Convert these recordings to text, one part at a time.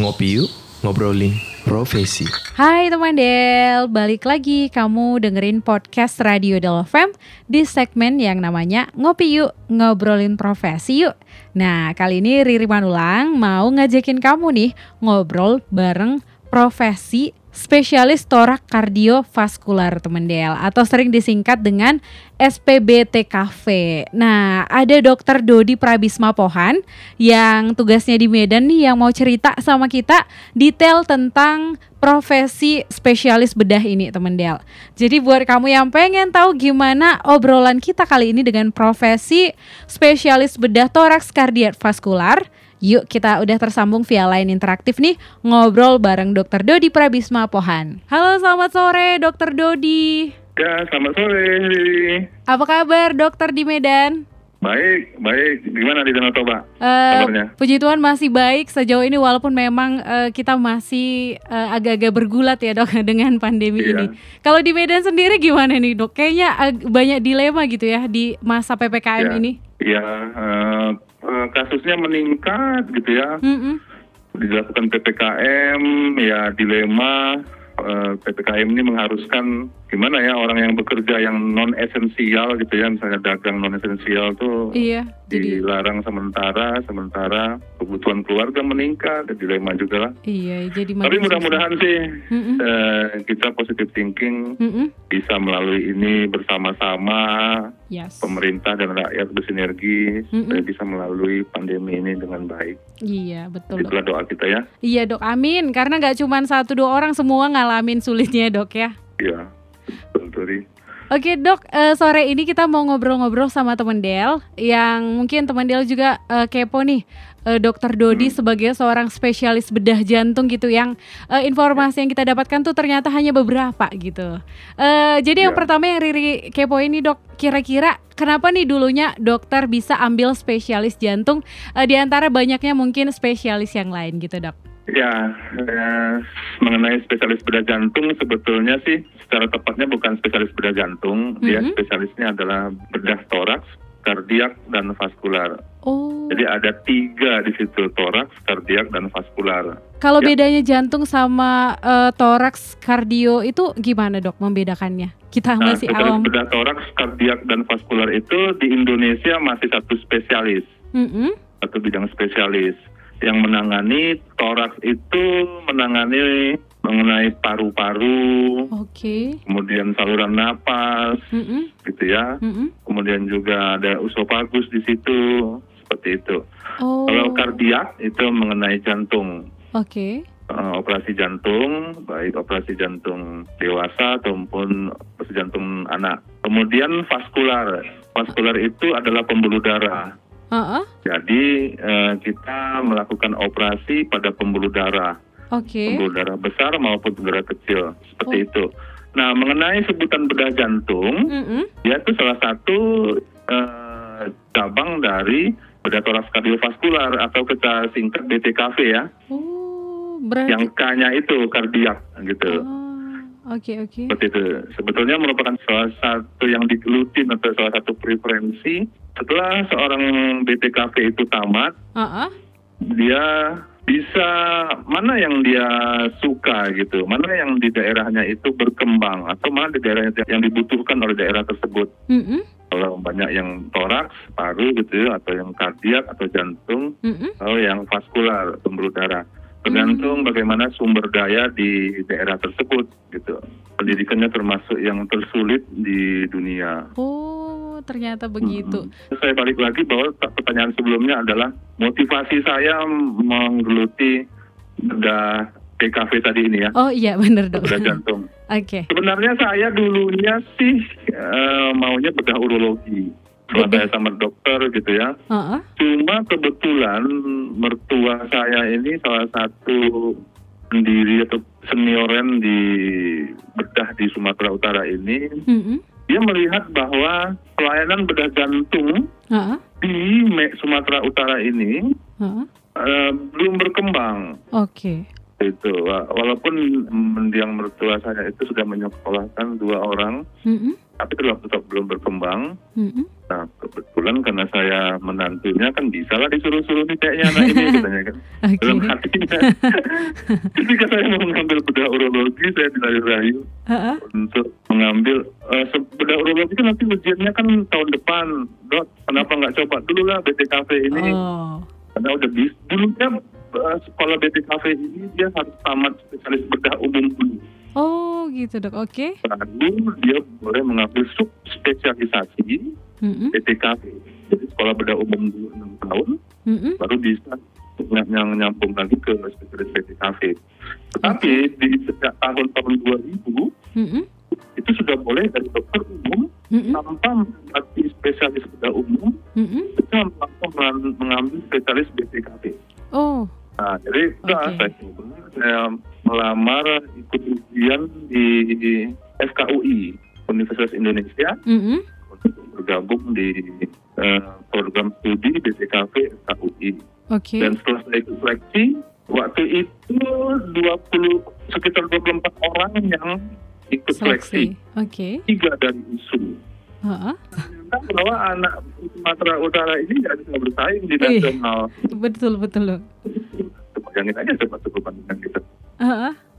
Ngopi yuk, ngobrolin profesi. Hai teman Del, balik lagi kamu dengerin podcast Radio Del FM di segmen yang namanya Ngopi Yuk, ngobrolin profesi yuk. Nah, kali ini Riri Manulang mau ngajakin kamu nih ngobrol bareng profesi spesialis torak kardiovaskular teman Del atau sering disingkat dengan SPBTKV. Nah, ada dokter Dodi Prabisma Pohan yang tugasnya di Medan nih yang mau cerita sama kita detail tentang profesi spesialis bedah ini teman Del. Jadi buat kamu yang pengen tahu gimana obrolan kita kali ini dengan profesi spesialis bedah toraks kardiovaskular, Yuk kita udah tersambung via line interaktif nih ngobrol bareng Dokter Dodi Prabisma Pohan. Halo selamat sore Dokter Dodi. Ya selamat sore. Apa kabar dokter di Medan? Baik, baik. Gimana di Danau Toba? Uh, kabarnya? puji Tuhan masih baik sejauh ini walaupun memang uh, kita masih uh, agak-agak bergulat ya dok dengan pandemi Iya. ini. Kalau di Medan sendiri gimana nih dok? Kayaknya banyak dilema gitu ya di masa ppkm Ya. ini. Ya, eh, eh, kasusnya meningkat gitu ya. Mm-mm. Dilakukan PPKM, ya dilema. eh, PPKM ini mengharuskan gimana ya orang yang bekerja yang non esensial gitu ya, misalnya dagang non esensial tuh Iya. Jadi dilarang sementara, sementara kebutuhan keluarga meningkat, dilema juga lah. iya jadi Tapi mudah-mudahan sih Mm-mm. eh, kita positive thinking Mm-mm. bisa melalui ini bersama-sama Yes. pemerintah dan rakyat bersinergi Mm-mm. supaya bisa melalui pandemi ini dengan baik. Iya betul dok. Itulah doa kita ya. Iya dok, amin. Karena nggak cuma satu dua orang semua ngalamin sulitnya dok ya. Iya, betul. Oke dok, eh, sore ini kita mau ngobrol-ngobrol sama teman Del yang mungkin teman Del juga eh, kepo nih. Eh, Dokter Dodi sebagai seorang spesialis bedah jantung gitu yang eh, informasi yang kita dapatkan tuh ternyata hanya beberapa gitu. Eh, jadi yang Ya. pertama yang Riri kepo ini dok, kira-kira kenapa nih dulunya dokter bisa ambil spesialis jantung eh, di antara banyaknya mungkin spesialis yang lain gitu dok? Ya, eh, mengenai spesialis bedah jantung sebetulnya sih secara tepatnya bukan spesialis bedah jantung, dia Mhm. spesialisnya adalah bedah toraks, kardiak dan vaskular. Oh. Jadi ada tiga di situ toraks, kardiak dan vaskular. Kalau Ya. bedanya jantung sama eh, toraks kardio itu gimana dok membedakannya? Kita Nah, masih spesialis awam. bedah toraks, kardiak dan vaskular itu di Indonesia masih satu spesialis. Mm-mm. satu bidang spesialis yang menangani toraks itu menangani mengenai paru-paru, Oke. kemudian saluran napas, Mm-mm. gitu ya. Mm-mm. Kemudian juga ada usofagus di situ, seperti itu. Oh. Kalau kardiak itu mengenai jantung, Oke. Eh, operasi jantung, baik operasi jantung dewasa ataupun operasi jantung anak. Kemudian vaskular, vaskular itu adalah pembuluh darah. Uh-uh. Jadi eh, kita melakukan operasi pada pembuluh darah, Oke. pembuluh darah besar maupun pembuluh darah kecil, seperti Oh. itu. Nah, mengenai sebutan bedah jantung, Mm-mm. dia itu salah satu cabang dari bedah toraks kardiovaskular atau kita singkat BTKV ya, Oh, berarti. yang K-nya itu kardiak gitu. Oh, Oke oke. Seperti itu. Sebetulnya merupakan salah satu yang digeluti atau salah satu preferensi setelah seorang BTKV itu tamat Uh-uh. dia bisa mana yang dia suka gitu, mana yang di daerahnya itu berkembang atau mana di daerah yang dibutuhkan oleh daerah tersebut. Mm-mm. Kalau banyak yang toraks, paru gitu ya, atau yang kardiak atau jantung, Mm-mm. atau yang vaskular, pembuluh darah. Tergantung bagaimana sumber daya di daerah tersebut gitu. Pendidikannya termasuk yang tersulit di dunia. Oh, ternyata begitu. Hmm. Saya balik lagi bahwa pertanyaan sebelumnya adalah motivasi saya menggeluti bedah PKV tadi ini ya, Oh iya bener dok. bedah Oke. jantung. Sebenarnya saya dulunya sih eh, maunya bedah urologi. Saya sama dokter gitu ya. Uh-uh. Cuma kebetulan mertua saya ini salah satu pendiri atau senioren di bedah di Sumatera Utara ini, dia melihat bahwa pelayanan bedah jantung Uh-uh. di Me- Sumatera Utara ini Uh-uh. eh, belum berkembang. Oke. Itu Wa- walaupun mendiang mertua saya itu sudah menyekolahkan dua orang Mm-mm. Tapi tetap, tetap belum berkembang. Mm-mm. Nah, kebetulan karena saya menantunya kan bisa lah disuruh-suruh nih kayaknya anak ini katanya kan. Oke. Dalam hatinya. Ketika saya mau mengambil bedah urologi, saya dirayu-rayu Heeh. untuk mengambil se- bedah urologi kan nanti ujiannya kan tahun depan. Dok, kenapa nggak coba dulu lah BTKV ini? Oh. Karena udah bis. Dulunya eh, sekolah BTKV ini dia harus tamat spesialis bedah umum dulu. Oh, gitu, Dok. Oke. Baru dia boleh mengambil subspesialisasi. BTKV. Jadi sekolah bedah umum dulu 6 tahun, Mm-mm. baru bisa ny- yang nyambung lagi ke spesialis BTKV. Tetapi di sejak tahun-tahung 2000 Mm-mm. itu sudah boleh dari dokter umum Mm-mm. tanpa melatih spesialis bedah umum, langsung mengal- mengambil spesialis BTKV. Oh. Nah, jadi Oke. saya coba, saya melamar ikut ujian di FKUI Universitas Indonesia Mm-mm. untuk bergabung di eh, program studi BPKV FKUI. Oke. Dan setelah saya ikut seleksi, waktu itu 20 sekitar 24 orang yang ikut seleksi. Oke. Tiga dari USU. Heeh. Ternyata bahwa anak Sumatera Utara ini tidak bisa bersaing di nasional. Betul, betul. Bayangin aja coba coba bandingkan kita. Heeh.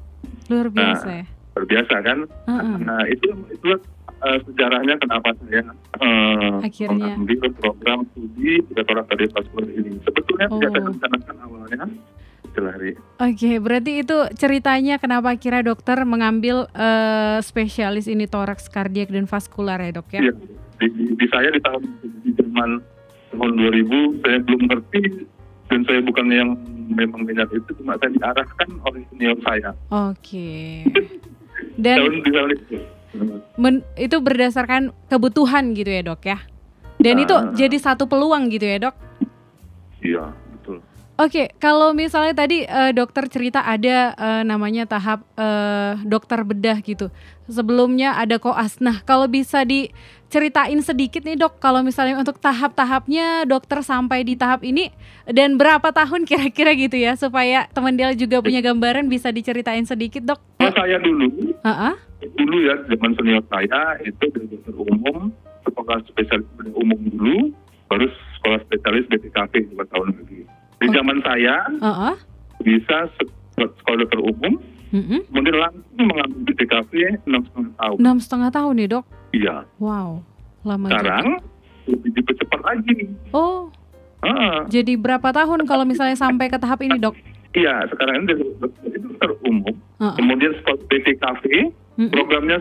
Luar biasa ya. Berbiasa kan? Heeh. Nah itu itulah eh, sejarahnya kenapa saya eh, Akhirnya. mengambil program studi kedokteran kardiovaskular ini. Sebetulnya tidak saya Oh. rencanakan awalnya. Oke, berarti itu ceritanya kenapa kira dokter mengambil eh, spesialis ini toraks kardiak dan vaskular ya dok ya? Iya. Di, di, di saya di tahun di zaman tahun 2000 saya belum ngerti dan saya bukan yang memang minat itu cuma saya diarahkan oleh senior saya. Oke. Dan di tahun itu. men- itu berdasarkan kebutuhan gitu ya dok ya? Dan itu Ah. jadi satu peluang gitu ya dok? Iya betul. Oke, kalau misalnya tadi eh, dokter cerita ada eh, namanya tahap eh, dokter bedah gitu. Sebelumnya ada koas. Nah, kalau bisa diceritain sedikit nih dok, kalau misalnya untuk tahap-tahapnya dokter sampai di tahap ini dan berapa tahun kira-kira gitu ya, supaya teman Del juga punya gambaran bisa diceritain sedikit dok. Kalau saya dulu Heeh. dulu ya zaman senior saya itu dari dokter umum sekolah spesialis bedah umum dulu baru sekolah spesialis BPKP dua tahun lagi di Oh. zaman saya Heeh. bisa se- sekolah dokter umum Mm-mm. kemudian langsung mengambil BPKP enam setengah tahun Enam setengah tahun ya dok. iya Wow, lama sekarang juga. lebih dipercepat lagi Oh, Ah, jadi berapa tahun kalau misalnya sampai ke tahap ini dok? iya sekarang ini itu dokter umum Heeh. kemudian sekolah BPKP Mm-mm. programnya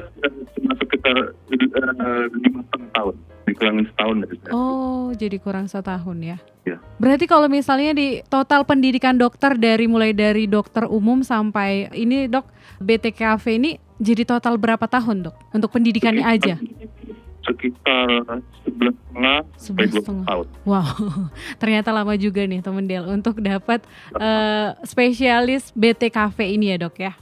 cuma sekitar eh, lima setengah tahun dikurangin setahun dari Oh, jadi kurang setahun ya? Iya. Berarti kalau misalnya di total pendidikan dokter dari mulai dari dokter umum sampai ini dok BTKV ini jadi total berapa tahun dok untuk pendidikannya aja? sekitar sebelas setengah sampai dua tahun. Wow, ternyata lama juga nih temen Del untuk dapat eh, spesialis BTKV ini ya dok ya?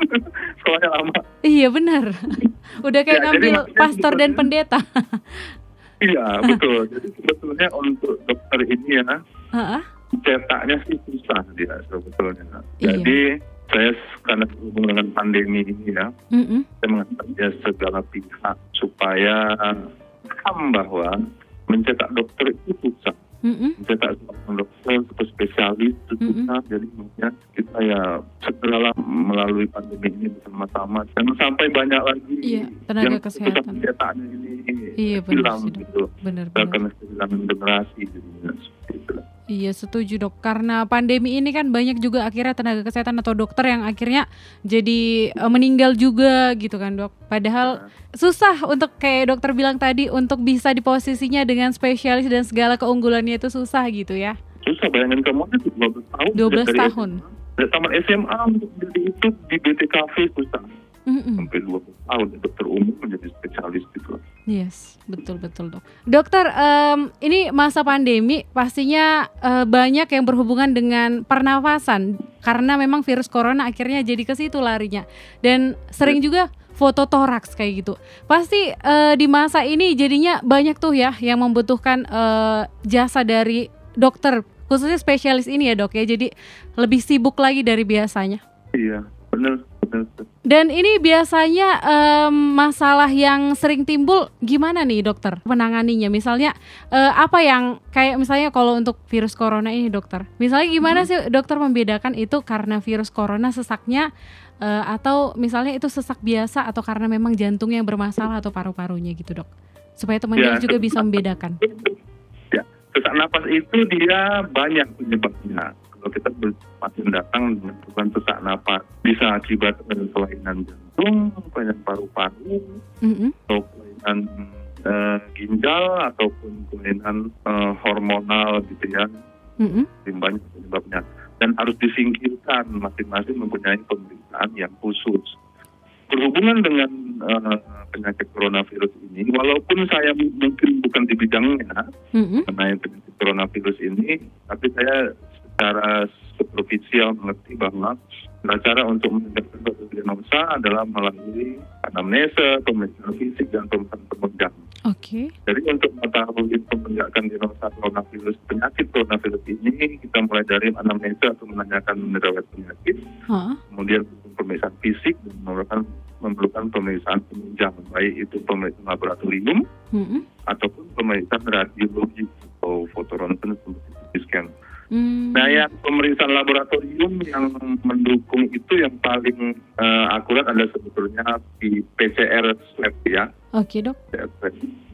Sekolahnya lama. Iya benar. Udah kayak Ya, ngambil pastor dan pendeta. Iya betul. Jadi sebetulnya untuk dokter ini ya cetaknya sih susah dia sebetulnya. Iya. Jadi saya karena berhubung dengan pandemi ini ya, Mm-mm. saya mengajak dia segala pihak supaya paham bahwa mencetak dokter itu susah. Mm-mm. mencetak seorang dokter atau spesialis susah jadi makanya kita ya segeralah melalui pandemi ini bersama-sama jangan sampai banyak lagi Iya, tenaga yang kesehatan. mencetaknya ini Iya, benar hilang sih, Dok. gitu kita akan kehilangan generasi jadinya seperti itu Iya setuju dok karena pandemi ini kan banyak juga akhirnya tenaga kesehatan atau dokter yang akhirnya jadi eh, meninggal juga gitu kan dok. Padahal susah untuk kayak dokter bilang tadi untuk bisa di posisinya dengan spesialis dan segala keunggulannya itu susah gitu ya. susah bayangin kamu itu 12 tahun 12 dari tahun. SMA. dari taman SMA untuk jadi itu di BTKV susah Mm-mm. sampai 20 tahun dokter umum menjadi spesialis gitu Yes, betul betul dok. Dokter, em, ini masa pandemi pastinya eh, banyak yang berhubungan dengan pernafasan karena memang virus corona akhirnya jadi ke situ larinya dan sering juga foto toraks kayak gitu. Pasti eh, di masa ini jadinya banyak tuh ya yang membutuhkan eh, jasa dari dokter khususnya spesialis ini ya dok ya. Jadi lebih sibuk lagi dari biasanya. Iya, benar. Betul. Dan ini biasanya em, masalah yang sering timbul gimana nih dokter menanganinya? Misalnya eh, apa yang kayak misalnya kalau untuk virus corona ini dokter, misalnya gimana sih dokter membedakan itu karena virus corona sesaknya eh, atau misalnya itu sesak biasa atau karena memang jantung yang bermasalah atau paru-parunya gitu dok? Supaya teman-teman Ya, juga bisa membedakan. Ya, sesak napas itu dia banyak penyebabnya. Kalau kita ber- pasien datang dengan keluhan sesak napas, bisa akibat eh, kelainan jantung, kelainan paru-paru, Mm-mm. atau kelainan eh, ginjal ataupun kelainan eh, hormonal gitu ya. Jadi banyak penyebabnya dan harus disingkirkan masing-masing mempunyai pemeriksaan yang khusus. Berhubungan dengan eh, penyakit coronavirus ini, walaupun saya mungkin bukan di bidangnya Mm-mm. mengenai penyakit coronavirus ini, tapi saya secara superficial mengerti bahwa cara untuk menegakkan suatu diagnosa adalah melalui anamnesa, pemeriksaan fisik dan pemeriksaan penunjang. Oke. Jadi untuk mengetahui penegakan diagnosa coronavirus penyakit coronavirus ini kita mulai dari anamnesa atau menanyakan riwayat penyakit, Hah? kemudian pemeriksaan fisik dan memerlukan memerlukan pemeriksaan penunjang baik itu pemeriksaan laboratorium Mm-mm. ataupun pemeriksaan radiologi atau fotoronsen seperti scan. Mm. Nah yang pemeriksaan laboratorium yang mendukung itu yang paling eh, akurat adalah sebetulnya di PCR swab ya. Oke dok.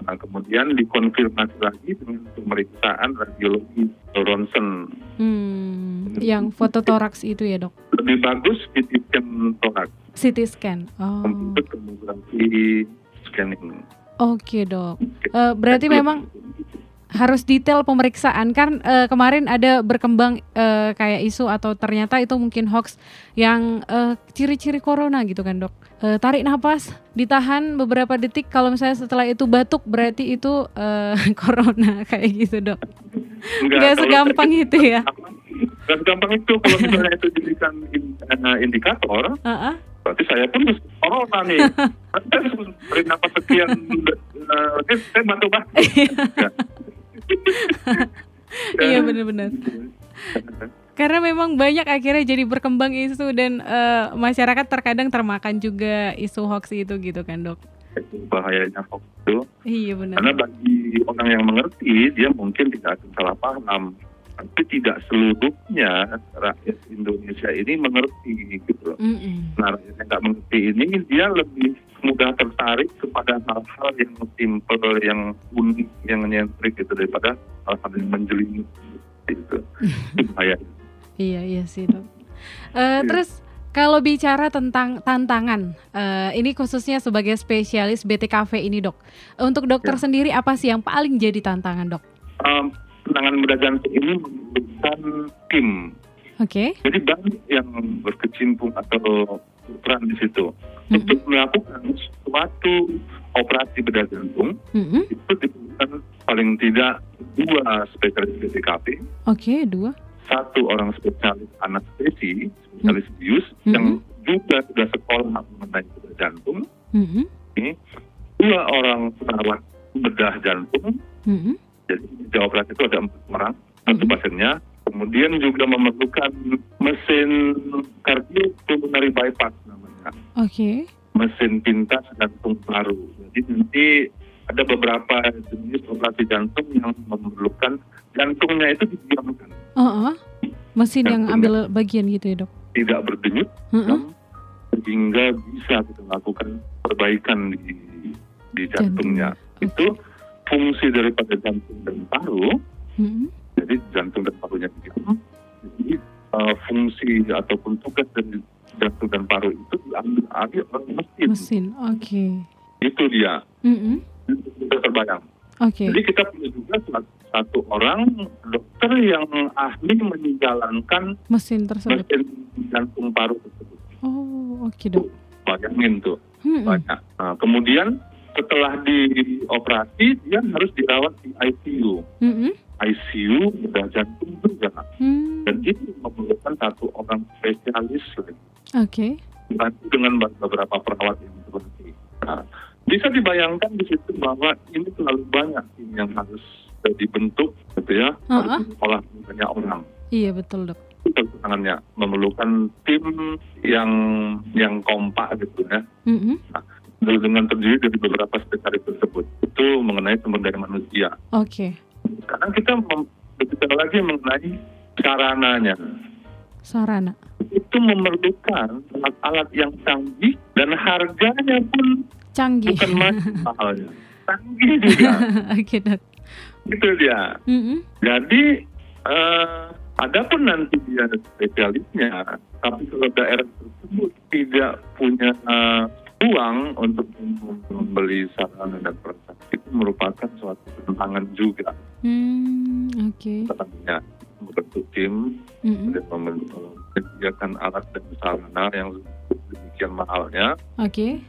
Nah, kemudian dikonfirmasi lagi dengan pemeriksaan radiologi ronsen. Hmm. Yang fototoraks itu ya dok. Lebih bagus CT scan thorax, CT scan. Oh. komputer tomografi scanning. Oke dok. Eh, berarti memang harus detail pemeriksaan kan eh, kemarin ada berkembang eh, kayak isu atau ternyata itu mungkin hoax yang eh, ciri-ciri corona gitu kan dok. Eh, tarik nafas, ditahan beberapa detik. Kalau misalnya setelah itu batuk berarti itu eh, corona kayak gitu dok. Nggak segampang itu ya. Nggak segampang itu kalau misalnya itu eh, indikator, Ah, ah. berarti saya pun corona nih. Beri napas sekian, eh, saya bantu. Ya. Iya benar-benar. Karena memang banyak akhirnya jadi berkembang isu dan eh, masyarakat terkadang termakan juga isu hoax itu gitu kan dok. Bahayanya hoax itu. Iya benar. Karena bagi orang yang mengerti, dia mungkin tidak akan salah paham. Tapi tidak seluruhnya rakyat Indonesia ini mengerti gitu. Mm-mm. Nah, rakyat yang nggak mengerti ini, dia lebih mudah tertarik kepada hal-hal yang simple, yang unik, yang nyentrik gitu daripada hal-hal yang menjelimet gitu. Bahaya. Iya iya sih dok. Eh, Terus kalau bicara tentang tantangan, eh, ini khususnya sebagai spesialis BTKV ini dok. Untuk dokter Ya. sendiri apa sih yang paling jadi tantangan dok? Um, penanganan bedah jantung ini membutuhkan tim. Oke. Jadi banyak yang berkecimpung atau berperan di situ. Mhm. Untuk melakukan suatu operasi bedah jantung, Mm-mm. itu diperlukan paling tidak dua spesialis BPKP, Oke dua. satu orang spesialis anestesi, spesialis bius, Mhm. yang juga sudah sekolah mengenai bedah jantung, Mm-mm. dua orang perawat bedah jantung, Mm-mm. jadi di operasi itu ada empat orang, satu Mhm. pasiennya, kemudian juga memerlukan mesin cardiopulmonary bypass namanya, Oke. mesin pintas jantung paru. Jadi nanti ada beberapa jenis operasi jantung yang memerlukan jantungnya itu didiamkan, Oh, oh. Mesin yang Jantungnya. ambil bagian gitu ya dok. tidak berdenyut, Heeh. sehingga bisa kita lakukan perbaikan di di jantungnya. Jantung. Itu fungsi daripada jantung dan paru. Mm-mm. Jadi jantung dan parunya diam. Jadi uh, fungsi ataupun tugas dari jantung dan paru itu diambil alih oleh mesin. Mesin. Oke. Itu dia. Mm-mm. Itu Bisa terbayang. Oke. Jadi kita punya juga satu, orang dokter yang ahli menjalankan Mesin tersebut. mesin jantung paru tersebut. Oh, oke dok. Bayangin tuh banyak. Nah, kemudian setelah dioperasi dia harus dirawat di ICU. Mm-mm. ICU bedah jantung juga. Hmm. Dan itu memerlukan satu orang spesialis lagi. Oke. dibantu dengan beberapa perawat yang terlatih. Nah, bisa dibayangkan di situ bahwa ini terlalu banyak tim yang harus dibentuk, gitu ya, Uh-uh. harus olah banyak orang. Iya betul dok. Itu tangannya, memerlukan tim yang yang kompak gitu ya, Mm-mm. Dengan terdiri dari beberapa spesialis tersebut. Itu mengenai sumber daya manusia. Oke. Sekarang kita berbicara lagi mengenai sarananya. Sarana. Itu memerlukan alat-alat yang canggih dan harganya pun Canggih. bukan mahalnya. Canggih juga. Oke, Dok. itu dia. Mm-mm. Jadi eh ada pun nanti dia ada spesialisnya, tapi kalau daerah tersebut tidak punya eh, uang untuk membeli sarana dan prasarana itu merupakan suatu tantangan juga. Hmm, oke. Tantangannya membentuk tim Mm-mm. dan membentuk- menyediakan alat dan sarana yang demikian mahalnya. Oke.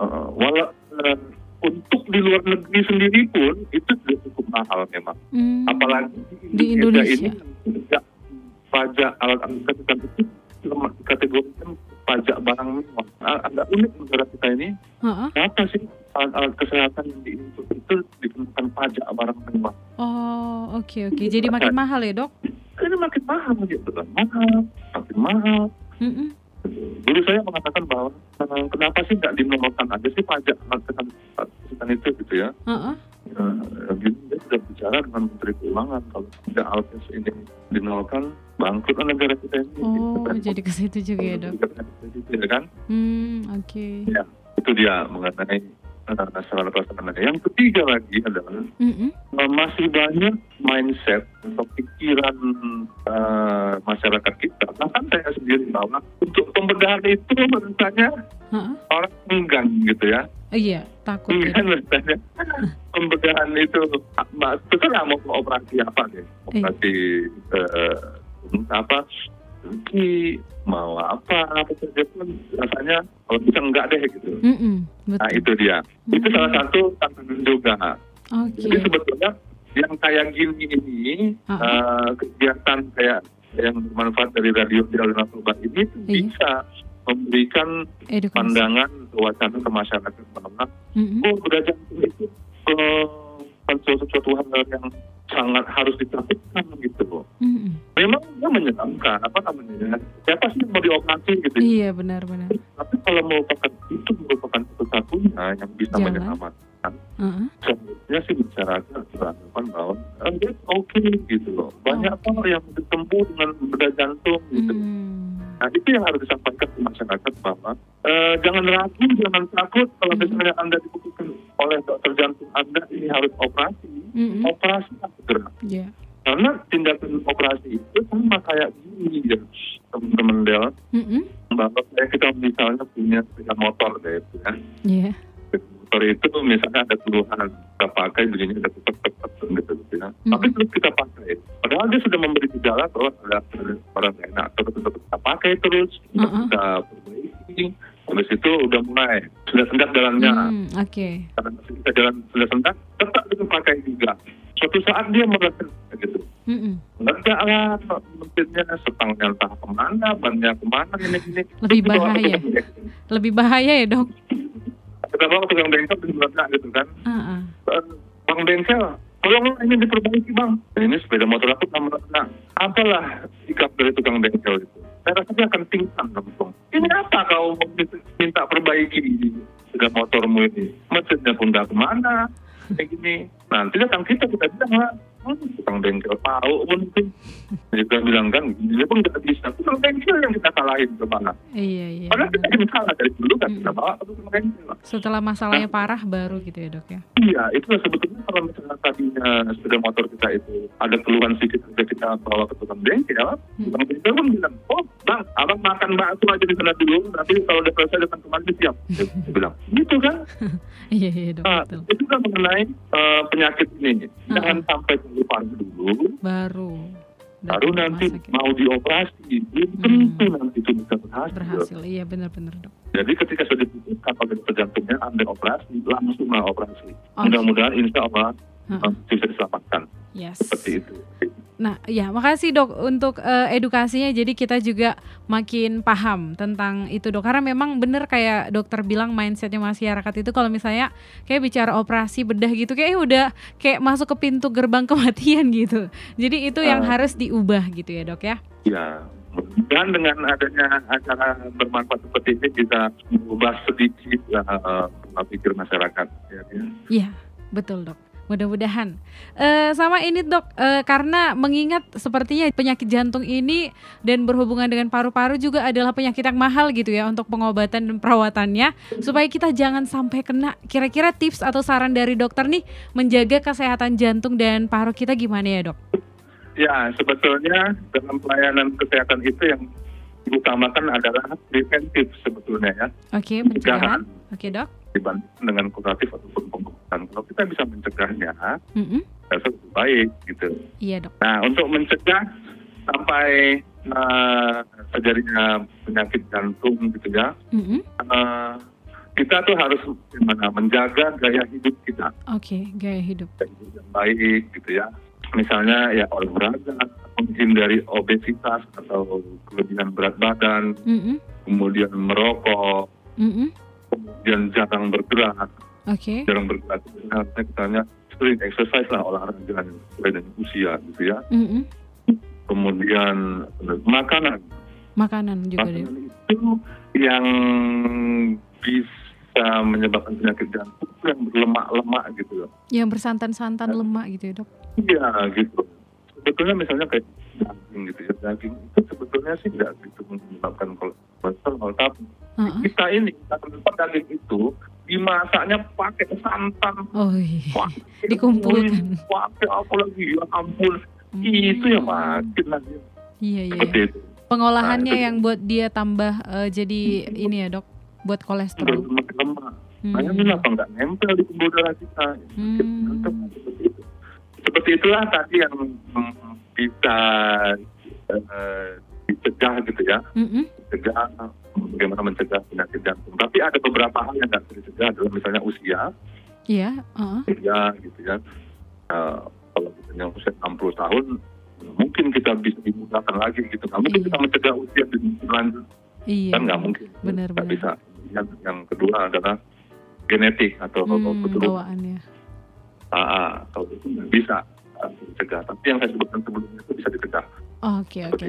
Eh, walau eh, untuk di luar negeri sendiri pun itu sudah cukup mahal memang. Hmm. apalagi Di Indonesia. ini sejak pajak alat-alat kesehatan itu dikategorikan pajak barang mewah. Agak unik negara kita ini, Ha-ha. kenapa sih alat-alat kesehatan yang diimpor itu dikenakan pajak barang mewah? Oh, oke oke. Jadi makin mahal ya, Dok? Ini makin mahal gitu kan, mahal, makin mahal. Mm-mm. Dulu saya mengatakan bahwa eh, kenapa sih nggak dinolkan aja sih pajak kesehatan itu gitu ya? Ha-ha. Ya, gini, dia sudah bicara dengan Menteri Keuangan kalau tidak alkes ini dinolkan bangkrut lah negara kita ini. Oh, Gitu kan. jadi ke situ juga ya, Dok? Ya kan? Hmm, oke. Itu dia mengenai uh, sarana prasarana. Yang ketiga lagi adalah Mm-mm. uh, masih banyak mindset atau pikiran uh, masyarakat kita. Bahkan saya sendiri bahwa untuk pembedahan itu rasanya Ha-ha. orang enggan gitu ya. Oh, iya, takut ya. Enggan rasanya pembedahan itu Mbak, terserah mau operasi apa deh. Operasi eh, apa cuci, mau apa apa saja pun rasanya kalau bisa enggak deh gitu. Mm-mm. Nah Betul. itu dia. Itu Hmm. salah satu tantangan juga. Oke. Jadi sebetulnya yang kayak gini ini Ah. eh, kegiatan kayak yang bermanfaat dari radio di Alun Narkoba ini tuh Iya. bisa memberikan Edukasi. pandangan wacana ke masyarakat bahwa Mm-mm. oh bedah jantung itu eh, bukan suatu, suatu hal yang sangat harus ditakutkan gitu loh. Mm-mm. Memang dia menyeramkan apa namanya? Siapa sih yang mau dioperasi gitu? Iya, benar-benar. Tapi kalau merupakan itu merupakan satu-satunya yang bisa Jalan. menyelamatkan Ha-ha. Seharusnya sih masyarakat beranggapan bahwa eh, dia oke gitu loh. Banyak Oke. kok yang ditempuh dengan bedah jantung gitu. Hmm. Nah itu yang harus disampaikan ke masyarakat bahwa eh, jangan ragu, jangan takut kalau Hmm. misalnya anda dibutuhkan oleh dokter jantung anda ini harus operasi, Mm-mm. operasi segera. Iya. Karena tindakan operasi itu sama kayak gini ya teman-teman Del, Mm-mm. bahwa kayak kita misalnya punya sepeda motor deh itu ya. Iya. Motor itu misalnya ada keluhan kita pakai bunyinya ada tetap tetap gitu, gitu ya. Hmm. Tapi terus kita pakai. Padahal dia sudah memberi gejala bahwa ada orang enak terus tetap kita pakai terus Uh-uh. kita perbaiki. Habis itu udah mulai sudah sendak jalannya. Hmm, Oke. Karena masih kita jalan sudah sendak tetap kita pakai juga. Suatu saat dia meledak gitu. Mm-mm. Meledak lah mesinnya setangnya entah ke mana, bannya ke mana ini ini. Lebih bahaya. Lebih bahaya ya, Dok? Ke tukang bengkel terus meledak gitu kan. Eh, Bang bengkel, tolong ini diperbaiki bang. Ini sepeda motor aku nama nah, apalah sikap dari tukang bengkel itu. Saya rasa dia akan pingsan langsung. Ini apa kau minta perbaiki sepeda motormu ini? Mesinnya pun nggak ke mana, kayak gini. Nanti datang kita kita bilang lah, tukang bengkel tahu pun. Dia bilang, bilang kan, dia pun nggak bisa. Tukang bengkel yang kita salahin ke mana? Iya, iya. Padahal kita benar. yang salah dari dulu kan Hmm. kita bawa ke tukang bengkel. Setelah masalahnya parah baru gitu ya, Dok ya? Iya, itu sebetulnya kalau misalnya tadinya sepeda motor kita itu ada keluhan sedikit saja kita bawa ke tukang bengkel, tukang bengkel pun bilang, oh bang, abang makan bakso aja di sana dulu, nanti kalau udah selesai datang kemari siap. Dia bilang, gitu kan? Iya, iya, Dok. Nah, itu kan mengenai eh, penyakit ini. Jangan Hmm. sampai parah dulu, Baru. baru nanti sakit. mau dioperasi. Belum tentu nanti itu bisa berhasil. berhasil. Iya, benar-benar, Dok. Jadi ketika sudah diputuskan oleh dokter jantungnya anda operasi, langsunglah operasi. Oke. Mudah-mudahan insya Allah eh, bisa diselamatkan. Yes. Seperti itu. Nah, ya makasih dok untuk eh, edukasinya. Jadi kita juga makin paham tentang itu dok. Karena memang bener kayak dokter bilang mindsetnya masyarakat itu kalau misalnya kayak bicara operasi bedah gitu, kayak udah kayak masuk ke pintu gerbang kematian gitu. Jadi itu yang Ah. harus diubah gitu ya dok ya. Ya, Dan dengan adanya acara bermanfaat seperti ini bisa mengubah sedikit uh, pikir masyarakat. Ya, ya. Iya, betul dok. Mudah-mudahan. Uh, sama ini dok, uh, karena mengingat sepertinya penyakit jantung ini dan berhubungan dengan paru-paru juga adalah penyakit yang mahal gitu ya untuk pengobatan dan perawatannya. Supaya kita jangan sampai kena. Kira-kira tips atau saran dari dokter nih menjaga kesehatan jantung dan paru kita gimana ya dok? Ya, sebetulnya dalam pelayanan kesehatan itu yang diutamakan adalah preventif sebetulnya ya. Oke, okay, pencegahan. Oke okay, dok. Dibanding dengan kuratif ataupun pengobatan. Kalau kita bisa mencegahnya, mm -hmm. lebih baik gitu. Iya dok. Nah untuk mencegah sampai uh, terjadinya penyakit jantung gitu ya, mm -hmm. uh, kita tuh harus gimana menjaga gaya hidup kita. Oke, okay, gaya hidup. Gaya hidup yang baik gitu ya. Misalnya ya olahraga, menghindari obesitas atau kelebihan berat badan, mm -hmm. kemudian merokok, mm -hmm. Kemudian jarang bergerak, Okay. Jarang bergerak. Nah, misalnya sering exercise lah olahraga sesuai dengan usia gitu ya. Mm -hmm. Kemudian makanan. Makanan juga makanan deh. itu yang bisa menyebabkan penyakit jantung yang berlemak-lemak gitu loh. Yang bersantan-santan lemak gitu ya dok? Iya gitu. Sebetulnya misalnya kayak daging gitu ya. Daging itu sebetulnya sih tidak gitu menyebabkan kolesterol. Tapi uh -uh. kita ini, kita daging itu dimasaknya pakai santan. Oh iya. Dikumpulkan. Pakai apa lagi? Ya ampun. Hmm. Itu yang makin lagi. Iya iya. Seperti itu. Pengolahannya nah, yang buat dia tambah uh, jadi ini ya dok, buat kolesterol. Makin lemak. Hmm. Makanya kenapa nggak nempel di pembuluh darah kita? Hmm. Seperti itu. Seperti itulah tadi yang bisa uh, dicegah gitu ya. Mm -hmm. Dicegah bagaimana mencegah penyakit jantung. Tapi ada beberapa hal yang tidak bisa dicegah adalah misalnya usia. Iya. Uh. Usia gitu ya. Uh, kalau misalnya usia 60 tahun, mungkin kita bisa dimudahkan lagi gitu. Nggak mungkin iya. kita mencegah usia di lanjut. Iya. Kan nggak mungkin. Benar, benar. bisa. Yang, yang kedua adalah genetik atau hmm, keturunan. Ah, ah, kalau itu nggak bisa dicegah. Tapi yang saya sebutkan sebelumnya itu bisa dicegah. Oke, oke.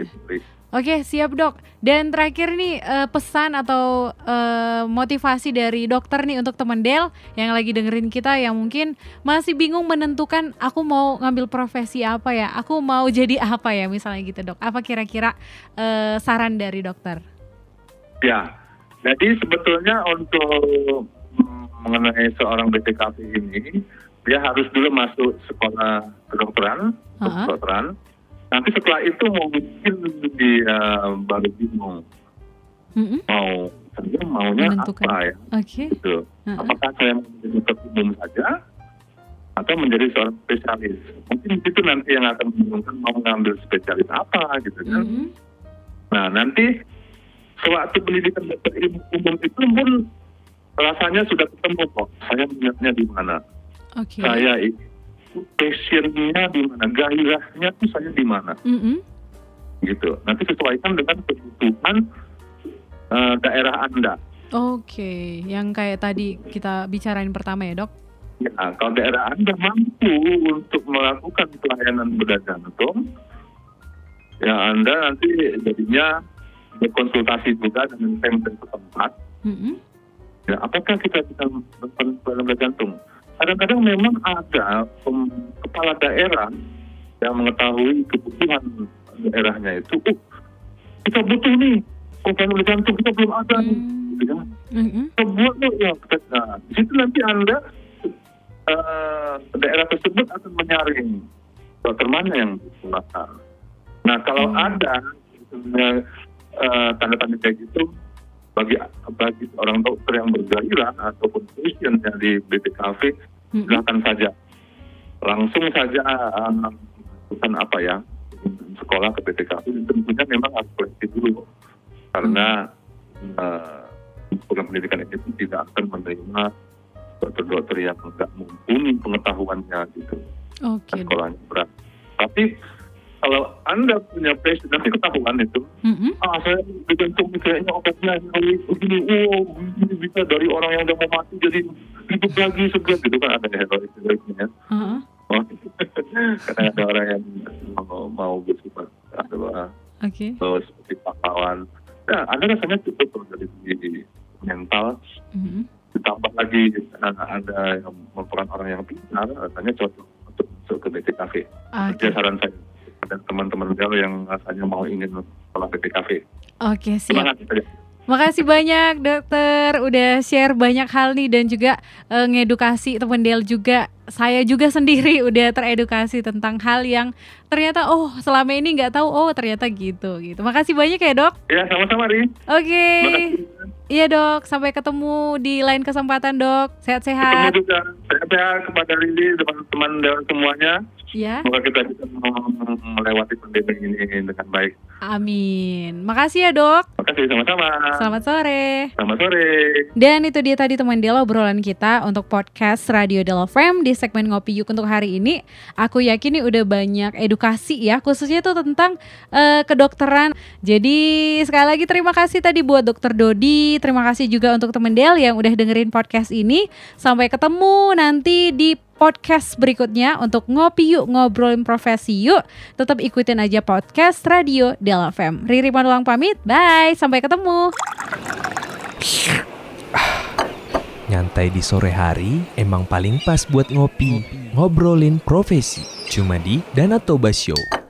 Oke, siap dok. Dan terakhir nih uh, pesan atau uh, motivasi dari dokter nih untuk teman Del yang lagi dengerin kita yang mungkin masih bingung menentukan aku mau ngambil profesi apa ya, aku mau jadi apa ya misalnya gitu dok. Apa kira-kira uh, saran dari dokter? Ya, jadi sebetulnya untuk mengenai seorang BPKP ini, dia harus dulu masuk sekolah kedokteran, uh -huh. kedokteran Nanti setelah itu mungkin dia baru bingung mm-hmm. mau saya maunya Menentukan. apa ya? Okay. Gitu. Uh-huh. Apakah saya mau menjadi dokter umum saja atau menjadi seorang spesialis? Mungkin itu nanti yang akan membingungkan mau mengambil spesialis apa gitu kan? Mm-hmm. Nah nanti sewaktu pendidikan dokter umum itu pun rasanya sudah ketemu kok. Saya melihatnya di mana. Okay. Saya passionnya di mana, gairahnya tuh saya di mana, mm-hmm. gitu. Nanti sesuaikan dengan kebutuhan uh, daerah anda. Oke, okay. yang kayak tadi kita bicarain pertama ya dok? Ya, kalau daerah anda mampu untuk melakukan pelayanan bedah jantung, ya anda nanti jadinya berkonsultasi juga dengan pemda setempat. Mm-hmm. Ya, apakah kita bisa bedah jantung? Kadang-kadang memang ada kepala daerah yang mengetahui kebutuhan daerahnya itu, uh, kita butuh nih program jantung kita belum ada nih, hmm. gitu kan? Mm-hmm. Kita buat loh ya, nah, di situ nanti anda uh, daerah tersebut akan menyaring dokter mana yang digunakan. Nah kalau mm. ada misalnya uh, tanda-tanda kayak gitu, bagi bagi orang dokter yang bergairah ataupun passion yang di BPKV silakan saja. Langsung saja um, apa ya? Sekolah ke PTK tentunya memang harus seleksi dulu. Karena hmm. uh, program pendidikan ini tidak akan menerima dokter-dokter yang tidak mumpuni pengetahuannya gitu. Okay. sekolahnya berat. Tapi kalau anda punya passion nanti ketahuan itu mm-hmm. ah saya digantung kayaknya obatnya begini oh ini bisa dari orang yang udah mau mati jadi hidup lagi segar gitu kan ada heroik heroiknya uh-huh. oh, karena ada orang yang mau, mau bersifat adalah Oke. atau seperti pahlawan. Ya, ada rasanya cukup dari segi mental. Mhm. Ditambah lagi ada yang merupakan orang yang pintar, rasanya cocok untuk masuk ke BPKV. Oke. Itu saran saya ada teman-teman beliau yang rasanya mau ingin sekolah BPKV. Oke, Terima siap. kasih saja. Makasih banyak dokter udah share banyak hal nih dan juga eh, ngedukasi teman Del juga. Saya juga sendiri udah teredukasi tentang hal yang ternyata oh selama ini nggak tahu oh ternyata gitu gitu. Makasih banyak ya dok. Ya, sama-sama, Ri. Oke. Terima kasih. Iya dok, sampai ketemu di lain kesempatan dok. Ketemu Sehat-sehat. juga. Sehat-sehat kepada Rindi, teman-teman dewan semuanya. Ya, Semoga kita bisa melewati pandemi ini dengan baik. amin. Makasih ya dok. Terima kasih sama-sama. Selamat sore. Selamat sore. Dan itu dia tadi teman Dela obrolan kita untuk podcast Radio Dela FM di segmen Ngopi Yuk untuk hari ini. Aku yakin nih udah banyak edukasi ya khususnya tuh tentang eh, kedokteran. Jadi sekali lagi terima kasih tadi buat Dokter Dodi, terima kasih juga untuk teman Del yang udah dengerin podcast ini. Sampai ketemu nanti di podcast berikutnya untuk ngopi yuk ngobrolin profesi yuk. Tetap ikutin aja podcast Radio Dela FM. Riri Manulang pamit. Bye, sampai ketemu. Nyantai di sore hari emang paling pas buat ngopi, ngobrolin profesi. Cuma di Danatoba Show.